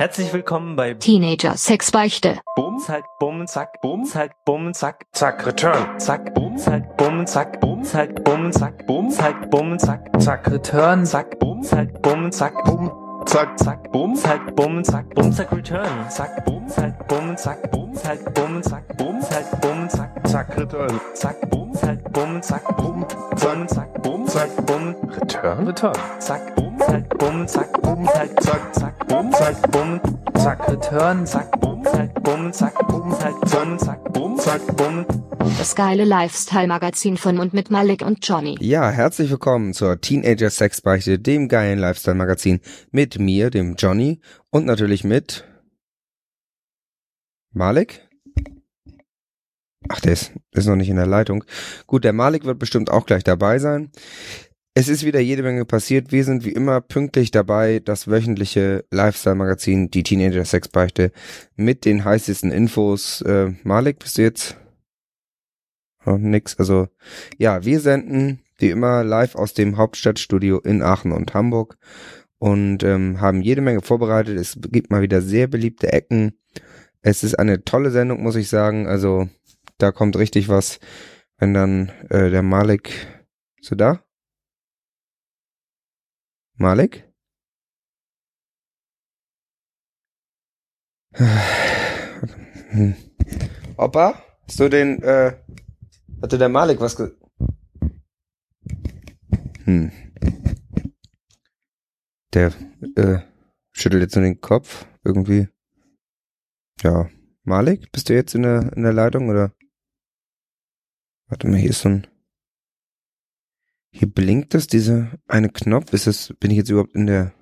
Herzlich willkommen bei Teenager Sexbeichte. Bumm, zack, bumm, zack, bumm, zack, bumm, zack, zack, Return, zack, bumm, zack, bumm, zack, bumm, zack, bumm, zack, bumm, zack, bumm, zack, zack, Return, zack, bumm, zack, bumm, zack, bumm, zack, zack, bumm, zack, bumm, zack, bumm, zack, Return, zack, bumm, zack, bumm, zack, bumm, zack, bumm, zack, bumm, zack, bumm, zack, zack, Return, zack, bumm, zack, bumm, zack, bumm, bumm, zack, bumm, zack, bumm, Return, Return, zack, bumm, zack, bumm, zack, bumm, zack, zack, zack, bumm, zack, bumm, zack, Return, zack, bumm, zack, bumm, zack, bumm, zack, bumm, zack, bumm, zack, bumm. Das geile Lifestyle-Magazin von und mit Malik und Johnny. Ja, herzlich willkommen zur Teenager Sexbeichte, dem geilen Lifestyle-Magazin mit mir, dem Johnny und natürlich mit Malik. Ach, der ist, ist noch nicht in der Leitung. Gut, der Malik wird bestimmt auch gleich dabei sein. Es ist wieder jede Menge passiert. Wir sind wie immer pünktlich dabei, das wöchentliche Lifestyle-Magazin, die Teenager Sexbeichte, mit den heißesten Infos. Äh, Malik, bist du jetzt? Oh, nix. Also, ja, wir senden wie immer live aus dem Hauptstadtstudio in Aachen und Hamburg und ähm, haben jede Menge vorbereitet. Es gibt mal wieder sehr beliebte Ecken. Es ist eine tolle Sendung, muss ich sagen. Also, da kommt richtig was, wenn dann äh, der Malik. Du da? Malik? Hm. Opa? Hast du den, äh, hatte der Malik was ge... Hm. Der, äh, schüttelt jetzt nur den Kopf, irgendwie. Ja. Malik, bist du jetzt in der, in der Leitung, oder? Warte mal, hier ist so ein... Hier blinkt das, diese eine Knopf. Ist das, bin ich jetzt überhaupt in der,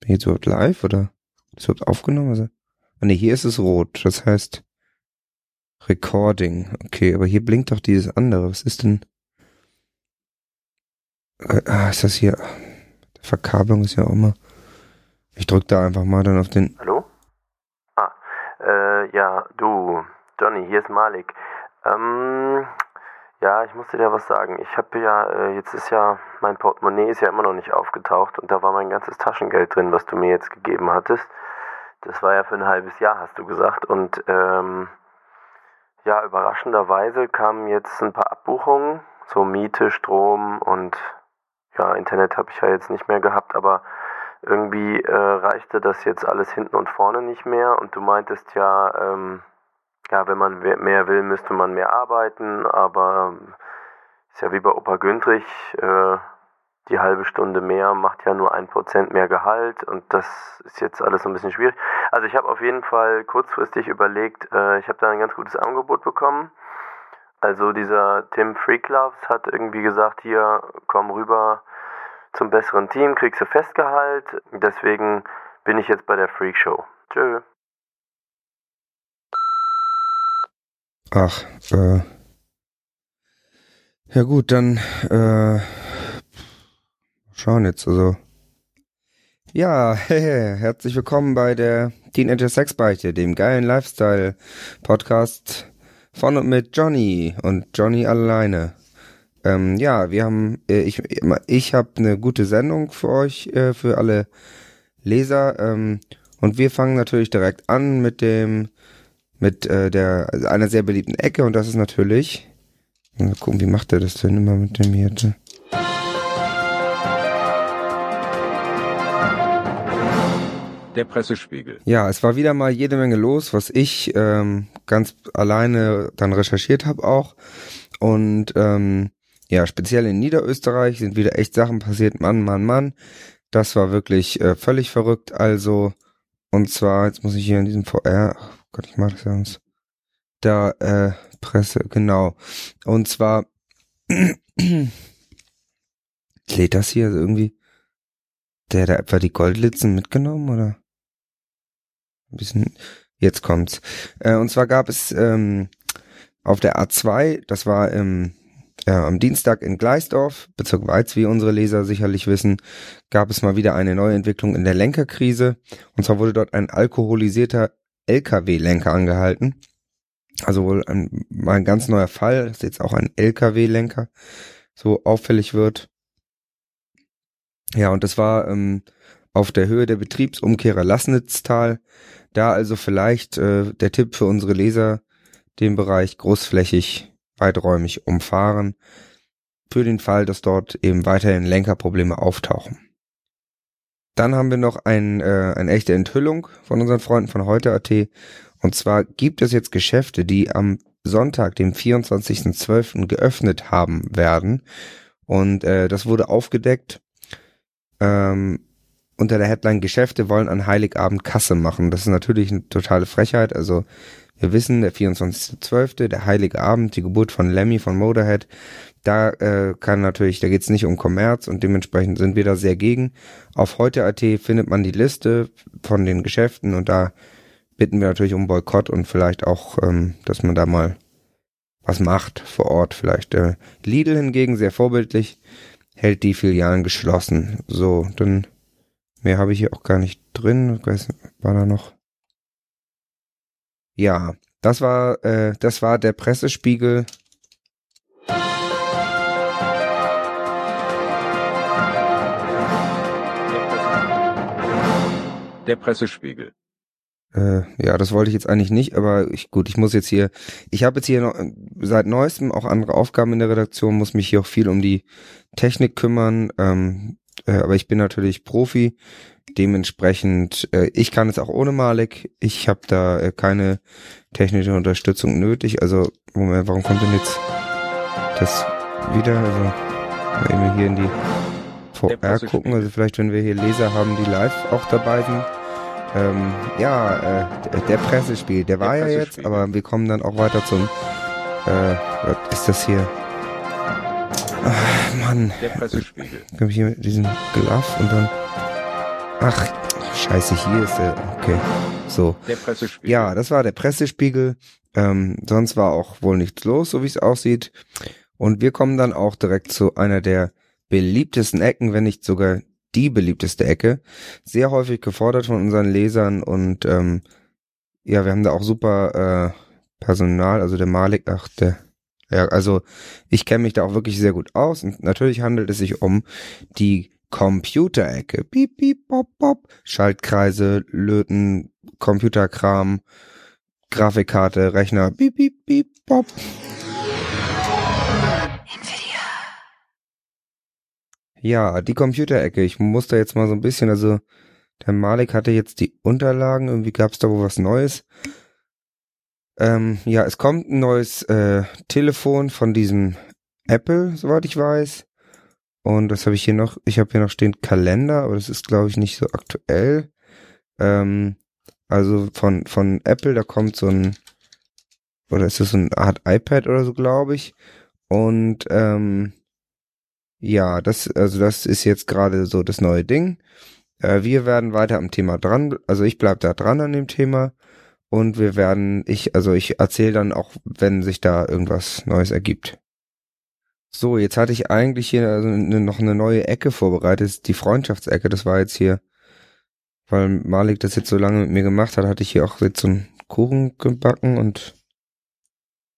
bin ich jetzt überhaupt live oder ist überhaupt aufgenommen? Also, ah nee, hier ist es rot. Das heißt Recording. Okay, aber hier blinkt doch dieses andere. Was ist denn? Äh, ah, ist das hier? Verkabelung ist ja auch immer. Ich drück da einfach mal dann auf den. Hallo? Ah, äh, ja, du, Johnny, hier ist Malik. Ähm, ja, ich musste dir was sagen. Ich habe ja, äh, jetzt ist ja, mein Portemonnaie ist ja immer noch nicht aufgetaucht und da war mein ganzes Taschengeld drin, was du mir jetzt gegeben hattest. Das war ja für ein halbes Jahr, hast du gesagt. Und ähm, ja, überraschenderweise kamen jetzt ein paar Abbuchungen, so Miete, Strom und ja, Internet habe ich ja jetzt nicht mehr gehabt, aber irgendwie äh, reichte das jetzt alles hinten und vorne nicht mehr. Und du meintest ja, ähm, ja, wenn man mehr will, müsste man mehr arbeiten, aber ist ja wie bei Opa Güntrich, äh, die halbe Stunde mehr macht ja nur ein Prozent mehr Gehalt und das ist jetzt alles so ein bisschen schwierig. Also ich habe auf jeden Fall kurzfristig überlegt, äh, ich habe da ein ganz gutes Angebot bekommen. Also dieser Tim Freakloves hat irgendwie gesagt, hier komm rüber zum besseren Team, kriegst du Festgehalt. Deswegen bin ich jetzt bei der Freak Show. Tschö. Ach, äh. Ja gut, dann, äh. Schauen jetzt, also. Ja, hey, herzlich willkommen bei der Teenager Sexbeichte, dem geilen Lifestyle-Podcast von und mit Johnny und Johnny alleine. Ähm, ja, wir haben, äh, ich, ich habe eine gute Sendung für euch, äh, für alle Leser. Ähm, und wir fangen natürlich direkt an mit dem mit äh, der also einer sehr beliebten Ecke und das ist natürlich mal gucken, wie macht er das denn immer mit dem hier? Der Pressespiegel. Ja, es war wieder mal jede Menge los, was ich ähm, ganz alleine dann recherchiert habe auch und ähm, ja, speziell in Niederösterreich sind wieder echt Sachen passiert, Mann, Mann, Mann. Das war wirklich äh, völlig verrückt. Also, und zwar, jetzt muss ich hier in diesem VR, Gott, ich ja sonst. Da, äh, Presse, genau. Und zwar lädt das hier also irgendwie, der da etwa die Goldlitzen mitgenommen, oder? Ein bisschen, jetzt kommt's. Äh, und zwar gab es ähm, auf der A2, das war im äh, am Dienstag in Gleisdorf, Bezirk Weiz, wie unsere Leser sicherlich wissen, gab es mal wieder eine neue Entwicklung in der Lenkerkrise. Und zwar wurde dort ein alkoholisierter LKW-Lenker angehalten. Also wohl ein, mal ein ganz neuer Fall, dass jetzt auch ein LKW-Lenker so auffällig wird. Ja, und das war ähm, auf der Höhe der Betriebsumkehrer Lassnitztal. Da also vielleicht äh, der Tipp für unsere Leser, den Bereich großflächig, weiträumig umfahren, für den Fall, dass dort eben weiterhin Lenkerprobleme auftauchen. Dann haben wir noch ein, äh, eine echte Enthüllung von unseren Freunden von heute.at. Und zwar gibt es jetzt Geschäfte, die am Sonntag, dem 24.12. geöffnet haben werden. Und äh, das wurde aufgedeckt ähm, unter der Headline Geschäfte wollen an Heiligabend Kasse machen. Das ist natürlich eine totale Frechheit. Also wir wissen, der 24.12., der Heilige Abend, die Geburt von Lemmy von Motorhead, da äh, kann natürlich, da geht es nicht um Kommerz und dementsprechend sind wir da sehr gegen. Auf heute.at findet man die Liste von den Geschäften und da bitten wir natürlich um Boykott und vielleicht auch, ähm, dass man da mal was macht vor Ort vielleicht. Äh, Lidl hingegen, sehr vorbildlich, hält die Filialen geschlossen. So, dann mehr habe ich hier auch gar nicht drin. Weiß, war da noch? Ja, das war, äh, das war der Pressespiegel. Der Pressespiegel. Äh, ja, das wollte ich jetzt eigentlich nicht, aber ich, gut, ich muss jetzt hier, ich habe jetzt hier noch, seit neuestem auch andere Aufgaben in der Redaktion, muss mich hier auch viel um die Technik kümmern, ähm, äh, aber ich bin natürlich Profi, dementsprechend, äh, ich kann es auch ohne Malik, ich habe da äh, keine technische Unterstützung nötig, also, Moment, warum kommt denn jetzt das wieder, also, wir hier in die VR gucken, also vielleicht, wenn wir hier Leser haben, die live auch dabei sind, ähm, ja, äh, der Pressespiel, der war der ja jetzt, aber wir kommen dann auch weiter zum, äh, was ist das hier? Ach, Mann. Der Pressespiegel. Komm ich hier mit diesem Glove und dann, ach, scheiße, hier ist der, okay, so. Der Pressespiegel. Ja, das war der Pressespiegel, ähm, sonst war auch wohl nichts los, so wie es aussieht. Und wir kommen dann auch direkt zu einer der beliebtesten Ecken, wenn nicht sogar die beliebteste Ecke. Sehr häufig gefordert von unseren Lesern und ähm, ja, wir haben da auch super äh, Personal, also der Malik, ach, der, ja, also ich kenne mich da auch wirklich sehr gut aus und natürlich handelt es sich um die Computerecke. Piep, piep, pop, pop. Schaltkreise, Löten, Computerkram, Grafikkarte, Rechner, piep, piep, piep, pop. Ja, die Computerecke. Ich muss da jetzt mal so ein bisschen, also der Malik hatte jetzt die Unterlagen, irgendwie gab es da wohl was Neues. Ähm, ja, es kommt ein neues äh, Telefon von diesem Apple, soweit ich weiß. Und das habe ich hier noch, ich habe hier noch stehen Kalender, aber das ist, glaube ich, nicht so aktuell. Ähm, also von, von Apple, da kommt so ein, oder ist das so eine Art iPad oder so, glaube ich. Und ähm, ja, das, also das ist jetzt gerade so das neue Ding. Äh, wir werden weiter am Thema dran, also ich bleib da dran an dem Thema und wir werden, ich, also ich erzähle dann auch, wenn sich da irgendwas Neues ergibt. So, jetzt hatte ich eigentlich hier also ne, noch eine neue Ecke vorbereitet, die Freundschaftsecke, das war jetzt hier, weil Malik das jetzt so lange mit mir gemacht hat, hatte ich hier auch jetzt so einen Kuchen gebacken und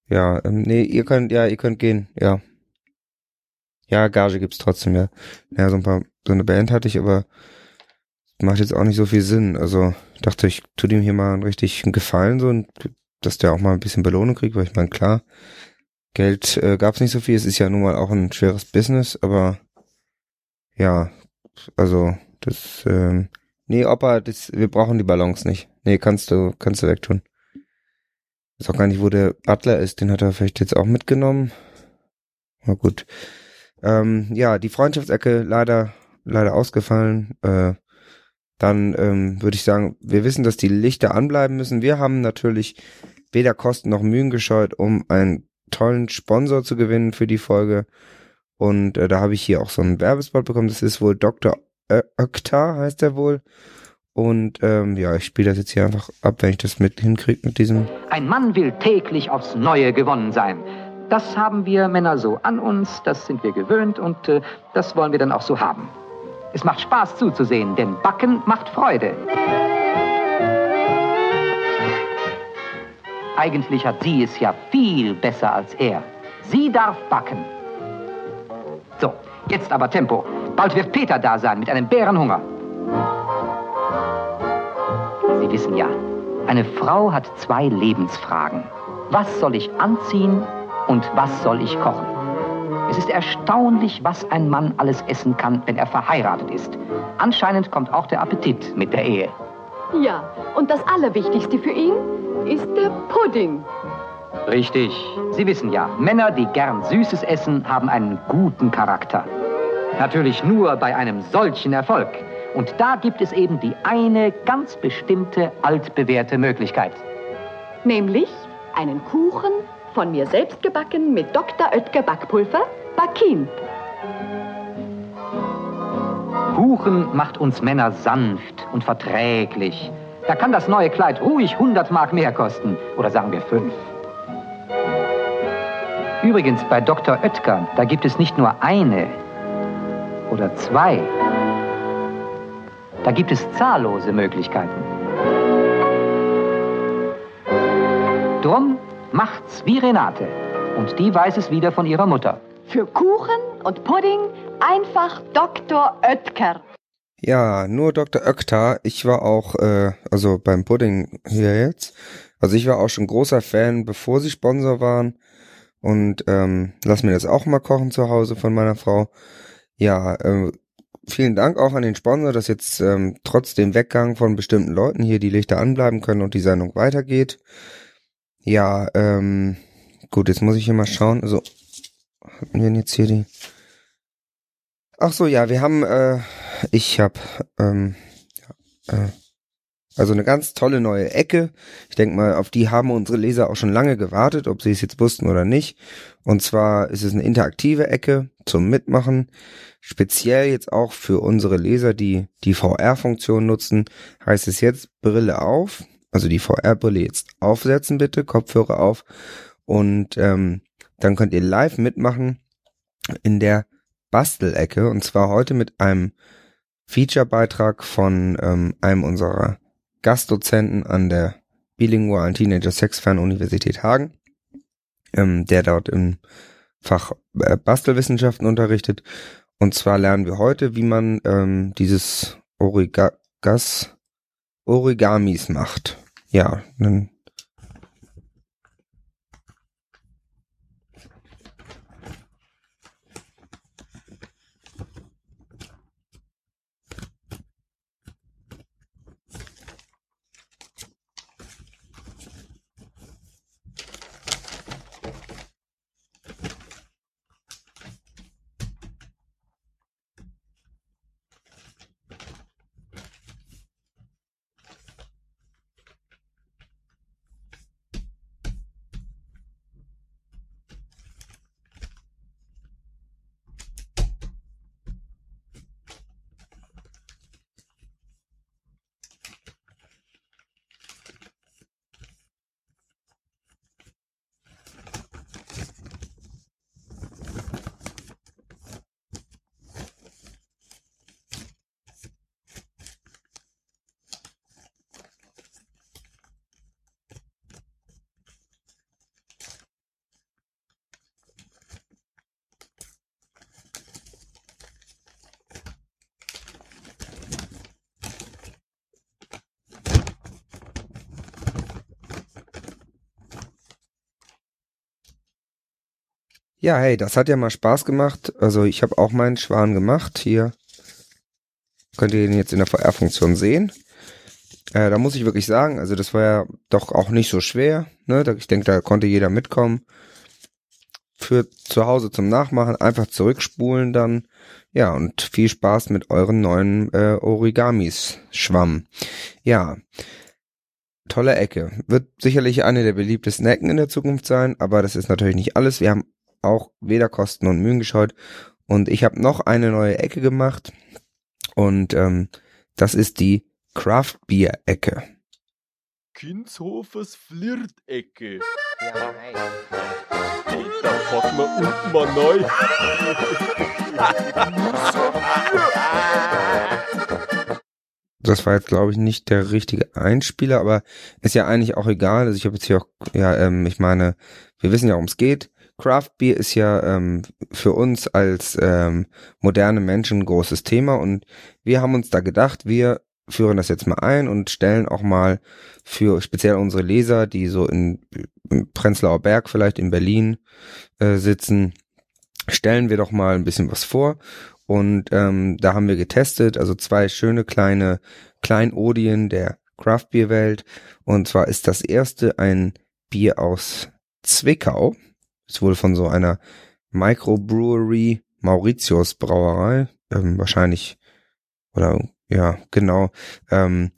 ja, ähm, nee, ihr könnt, ja, ihr könnt gehen, ja. Ja, Gage gibt's trotzdem, ja. Ja, so ein paar, so eine Band hatte ich, aber macht jetzt auch nicht so viel Sinn. Also dachte ich, tu dem hier mal einen richtigen Gefallen so und dass der auch mal ein bisschen Belohnung kriegt, weil ich meine, klar, Geld äh, gab's nicht so viel, es ist ja nun mal auch ein schweres Business, aber ja, also das, ähm, nee, Opa, das, wir brauchen die Ballons nicht. Nee, kannst du, kannst du wegtun. Ist auch gar nicht, wo der Butler ist, den hat er vielleicht jetzt auch mitgenommen. Na gut. Ähm, ja, die Freundschaftsecke leider, leider ausgefallen. Äh, dann ähm, würde ich sagen, wir wissen, dass die Lichter anbleiben müssen. Wir haben natürlich weder Kosten noch Mühen gescheut, um einen tollen Sponsor zu gewinnen für die Folge. Und äh, da habe ich hier auch so einen Werbespot bekommen. Das ist wohl Dr. Oktar, heißt er wohl. Und ähm, ja, ich spiele das jetzt hier einfach ab, wenn ich das mit hinkriege mit diesem. Ein Mann will täglich aufs Neue gewonnen sein. Das haben wir Männer so an uns, das sind wir gewöhnt und äh, das wollen wir dann auch so haben. Es macht Spaß zuzusehen, denn Backen macht Freude. Eigentlich hat sie es ja viel besser als er. Sie darf backen. So, jetzt aber Tempo. Bald wird Peter da sein mit einem Bärenhunger. Sie wissen ja, eine Frau hat zwei Lebensfragen. Was soll ich anziehen und was soll ich kochen? Es ist erstaunlich, was ein Mann alles essen kann, wenn er verheiratet ist. Anscheinend kommt auch der Appetit mit der Ehe. Ja, und das Allerwichtigste für ihn ist der Pudding. Richtig. Sie wissen ja, Männer, die gern Süßes essen, haben einen guten Charakter. Natürlich nur bei einem solchen Erfolg. Und da gibt es eben die eine ganz bestimmte altbewährte Möglichkeit. Nämlich einen Kuchen von mir selbst gebacken mit Dr. Oetker Backpulver, Bakin. Kuchen macht uns Männer sanft und verträglich. Da kann das neue Kleid ruhig 100 Mark mehr kosten. Oder sagen wir 5. Übrigens, bei Dr. Oetker, da gibt es nicht nur eine oder zwei. Da gibt es zahllose Möglichkeiten. Drum macht's wie Renate. Und die weiß es wieder von ihrer Mutter. Für Kuchen und Pudding einfach Dr. Oetker. Ja, nur Dr. Oetker. Ich war auch, äh, also beim Pudding hier jetzt. Also ich war auch schon großer Fan, bevor sie Sponsor waren. Und ähm, lass mir das auch mal kochen zu Hause von meiner Frau. Ja, äh, vielen Dank auch an den Sponsor, dass jetzt ähm, trotz dem Weggang von bestimmten Leuten hier die Lichter anbleiben können und die Sendung weitergeht. Ja, ähm, gut, jetzt muss ich hier mal schauen. Also, hatten wir denn jetzt hier die... Ach so, ja, wir haben, äh, ich habe, ähm, ja, äh, also eine ganz tolle neue Ecke. Ich denke mal, auf die haben unsere Leser auch schon lange gewartet, ob sie es jetzt wussten oder nicht. Und zwar ist es eine interaktive Ecke zum Mitmachen. Speziell jetzt auch für unsere Leser, die die VR-Funktion nutzen, heißt es jetzt Brille auf. Also die VR-Brille jetzt aufsetzen bitte, Kopfhörer auf. Und ähm, dann könnt ihr live mitmachen in der Bastelecke. Und zwar heute mit einem Feature-Beitrag von ähm, einem unserer Gastdozenten an der bilingualen Teenager Sex Fan Universität Hagen, ähm, der dort im Fach äh, Bastelwissenschaften unterrichtet. Und zwar lernen wir heute, wie man ähm, dieses Origas Origamis macht. Ja, dann Ja, hey, das hat ja mal Spaß gemacht. Also ich habe auch meinen Schwan gemacht. Hier könnt ihr ihn jetzt in der VR-Funktion sehen. Äh, da muss ich wirklich sagen, also das war ja doch auch nicht so schwer. Ne? Ich denke, da konnte jeder mitkommen. Für zu Hause zum Nachmachen einfach zurückspulen dann. Ja, und viel Spaß mit euren neuen äh, Origamis Schwamm. Ja, tolle Ecke. Wird sicherlich eine der beliebtesten Ecken in der Zukunft sein, aber das ist natürlich nicht alles. Wir haben auch weder Kosten und Mühen gescheut. Und ich habe noch eine neue Ecke gemacht. Und ähm, das ist die Craft Beer Ecke. Kinshofers Flirt-Ecke. Ja, nein. Da packen wir unten mal neu. Das war jetzt, glaube ich, nicht der richtige Einspieler, aber ist ja eigentlich auch egal. Also ich habe jetzt hier auch, ja, ähm, ich meine, wir wissen ja, worum es geht. Craft Beer ist ja ähm, für uns als ähm, moderne Menschen ein großes Thema und wir haben uns da gedacht, wir führen das jetzt mal ein und stellen auch mal für speziell unsere Leser, die so in, Prenzlauer Berg vielleicht in Berlin äh, sitzen, stellen wir doch mal ein bisschen was vor. Und ähm, da haben wir getestet, also zwei schöne kleine Kleinodien der Craft Beer Welt. Und zwar ist das erste ein Bier aus Zwickau. Ist wohl von so einer Microbrewery Mauritius Brauerei. Ähm, wahrscheinlich, oder ja, genau. Ähm,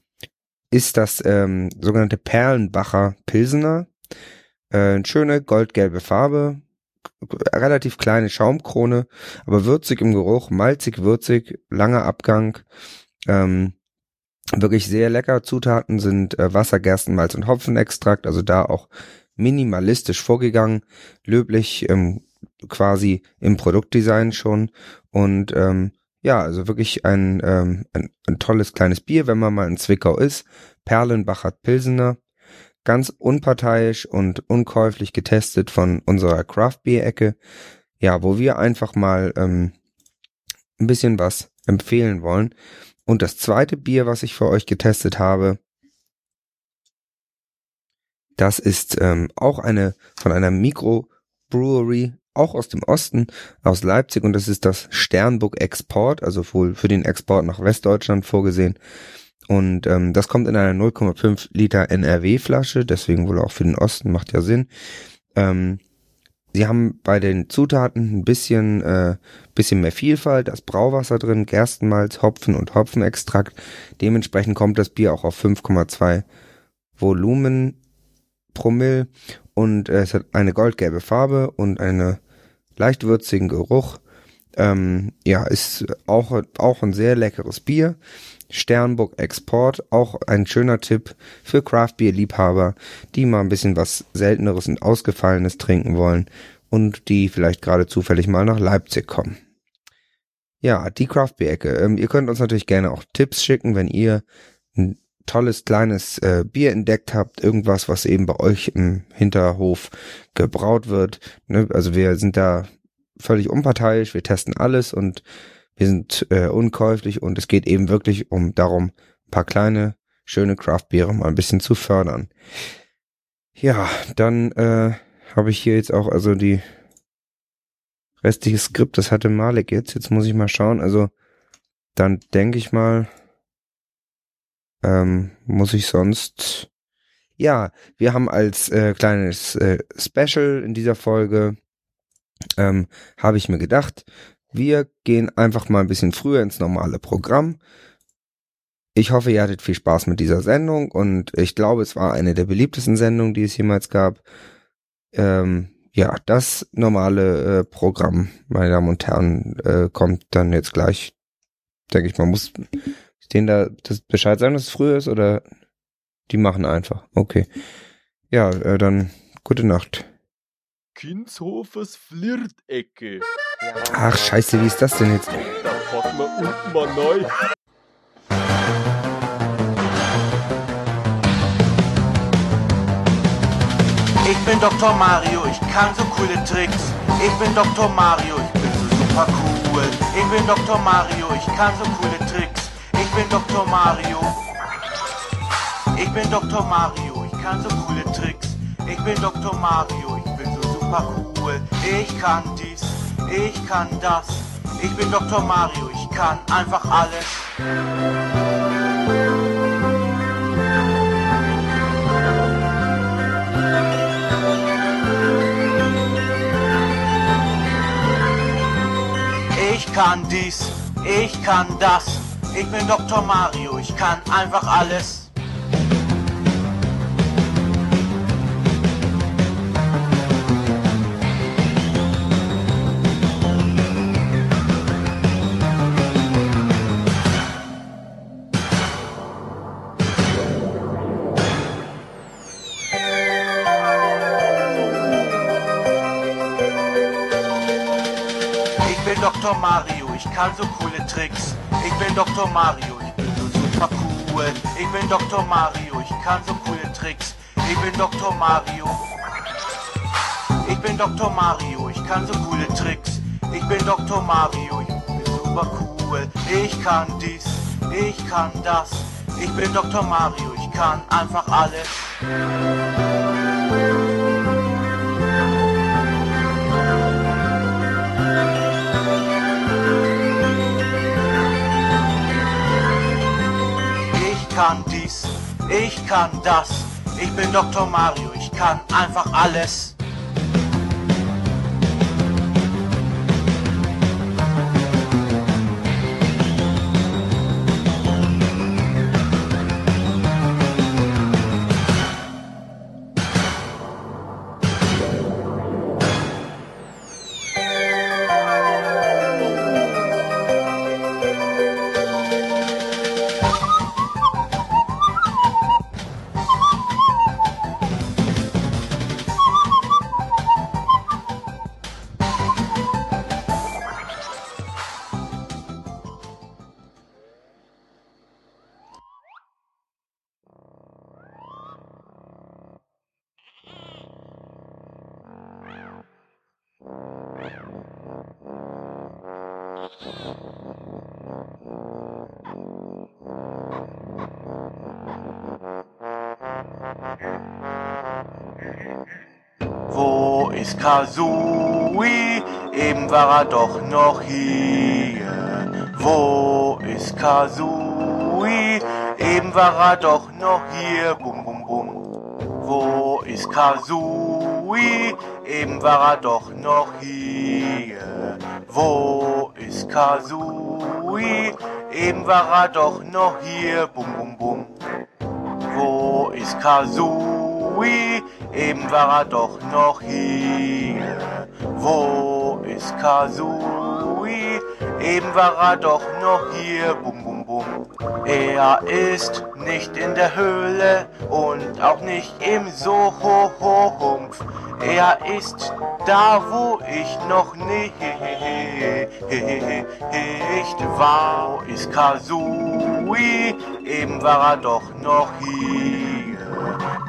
ist das ähm, sogenannte Perlenbacher Pilsener. Äh, schöne goldgelbe Farbe, relativ kleine Schaumkrone, aber würzig im Geruch, malzig, würzig, langer Abgang. Ähm, wirklich sehr lecker. Zutaten sind äh, Wasser, Gerstenmalz und Hopfenextrakt, also da auch minimalistisch vorgegangen, löblich ähm, quasi im Produktdesign schon und ähm, ja, also wirklich ein, ähm, ein, ein tolles kleines Bier, wenn man mal in Zwickau ist. Perlenbacher Pilsener, ganz unparteiisch und unkäuflich getestet von unserer Craft Beer Ecke. Ja, wo wir einfach mal ähm, ein bisschen was empfehlen wollen. Und das zweite Bier, was ich für euch getestet habe, das ist ähm, auch eine von einer Mikrobrewery, auch aus dem Osten, aus Leipzig, und das ist das Sternburg Export, also wohl für den Export nach Westdeutschland vorgesehen. Und ähm, das kommt in einer 0,5 Liter NRW-Flasche, deswegen wohl auch für den Osten, macht ja Sinn. Ähm, sie haben bei den Zutaten ein bisschen, äh, bisschen mehr Vielfalt, das Brauwasser drin, Gerstenmalz, Hopfen und Hopfenextrakt. Dementsprechend kommt das Bier auch auf 5,2 Volumen Promille und äh, es hat eine goldgelbe Farbe und einen leicht würzigen Geruch. Ähm, ja, ist auch, auch ein sehr leckeres Bier. Sternburg Export, auch ein schöner Tipp für Craft Beer Liebhaber, die mal ein bisschen was selteneres und ausgefallenes trinken wollen und die vielleicht gerade zufällig mal nach Leipzig kommen. Ja, die Craft Beer Ecke. Ähm, ihr könnt uns natürlich gerne auch Tipps schicken, wenn ihr tolles kleines äh, Bier entdeckt habt, irgendwas, was eben bei euch im Hinterhof gebraut wird. Ne? Also wir sind da völlig unparteiisch, wir testen alles und wir sind äh, unkäuflich und es geht eben wirklich um darum, ein paar kleine, schöne Craftbiere mal ein bisschen zu fördern. Ja, dann äh, habe ich hier jetzt auch also die restliche Skript, das hatte Malik jetzt. Jetzt muss ich mal schauen. Also dann denke ich mal, ähm, muss ich sonst. Ja, wir haben als äh, kleines äh, Special in dieser Folge ähm, habe ich mir gedacht, wir gehen einfach mal ein bisschen früher ins normale Programm. Ich hoffe, ihr hattet viel Spaß mit dieser Sendung und ich glaube, es war eine der beliebtesten Sendungen, die es jemals gab. Ähm, ja, das normale äh, Programm, meine Damen und Herren, äh, kommt dann jetzt gleich. Denke ich, man muss denen da das Bescheid sagen, dass es früher ist oder die machen einfach. Okay. Ja, äh, dann gute Nacht. Kinshofers Flirtecke. Ach, scheiße, wie ist das denn jetzt? Da packen wir unten mal neu. Ich bin Dr. Mario, ich kann so coole Tricks. Ich bin Dr. Mario, ich bin so super cool. Ich bin Dr. Mario, ich kann so coole bin Dr. Mario. Ich bin Dr. Mario, ich kann so coole Tricks. Ich bin Dr. Mario, ich bin so super cool. Ich kann dies, ich kann das. Ich bin Dr. Mario, ich kann einfach alles. Ich kann dies, ich kann das. Ich bin Dr. Mario, ich kann einfach alles. Ich bin Dr. Mario, ich kann so coole Tricks. Ich bin Dr. Mario, ich bin so super cool. Ich bin Dr. Mario, ich kann so coole Tricks. Ich bin Dr. Mario. Ich bin Dr. Mario, ich kann so coole Tricks. Ich bin Dr. Mario, ich bin super cool. Ich kann dies, ich kann das. Ich bin Dr. Mario, ich kann einfach alles. Ich kann das. Ich bin Dr. Mario, ich kann einfach alles. Ist Kazooie? Eben war er doch noch hier. Wo ist Kazooie? Eben war er doch noch hier. Bum, bum, bum. Wo ist Kazooie? Eben war er doch noch hier. Wo ist Kazooie? Eben war er doch noch hier. Bum, bum, bum. Wo ist Kazooie? Eben war er doch noch hier. Wo ist Kazooie? Eben war er doch noch hier. Bum, bum, bum. Er ist nicht in der Höhle und auch nicht im Soho-Humpf. Er ist da, wo ich noch nicht war. Ist Kazooie? Eben war er doch noch hier.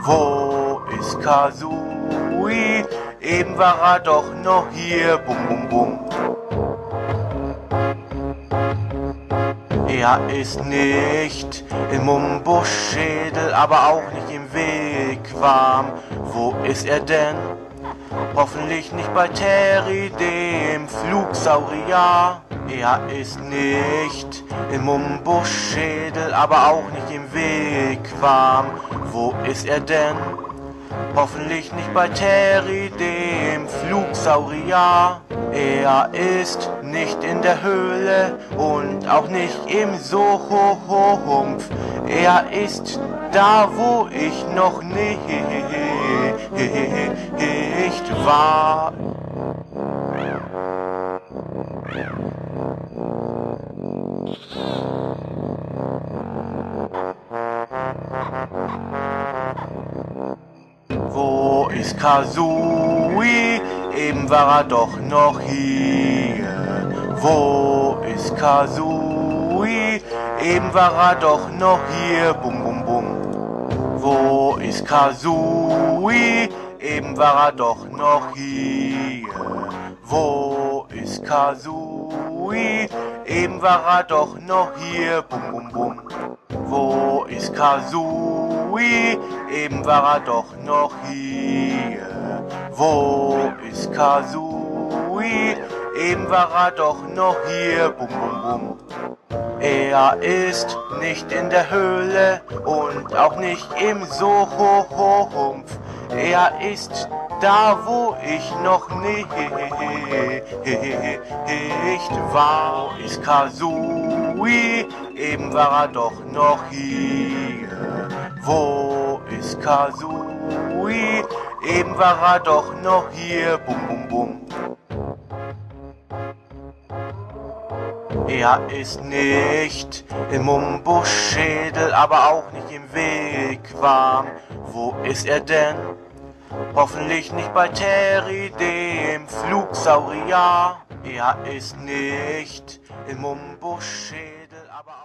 Wo ist Kazooie? Eben war er doch noch hier. Bum, bum, bum. Er ist nicht im Mumbuschschädel, aber auch nicht im Wigwam. Wo ist er denn? Hoffentlich nicht bei Terry, dem Flugsaurier. Er ist nicht im Mumbuschschädel, aber auch nicht im Wigwam. Wo ist er denn? Hoffentlich nicht bei Terry, dem Flugsaurier. Er ist nicht in der Höhle und auch nicht im Soho-Humpf. Er ist da, wo ich noch nicht war. Ist Kazooie? Eben war er doch noch hier. Wo ist Kazooie? Eben war er doch noch hier. Bum, bum, bum. Wo ist Kazooie? Eben war er doch noch hier. Wo ist Kazooie? Eben war er doch noch hier. Bum, bum, bum. Wo ist Kazooie? Eben war er doch noch hier. Wo ist Kazooie? Eben war er doch noch hier. Bum, bum, bum. Er ist nicht in der Höhle und auch nicht im Soho-Humpf. Er ist da, wo ich noch nicht war. Ist Kazooie? Eben war er doch noch hier. Wo ist Kazooie? Eben war er doch noch hier. Bum, bum, bum. Er ist nicht im Mumbuschschädel, aber auch nicht im Wigwam. Wo ist er denn? Hoffentlich nicht bei Terry, dem Flugsaurier. Er ist nicht im Mumbuschschädel, aber auch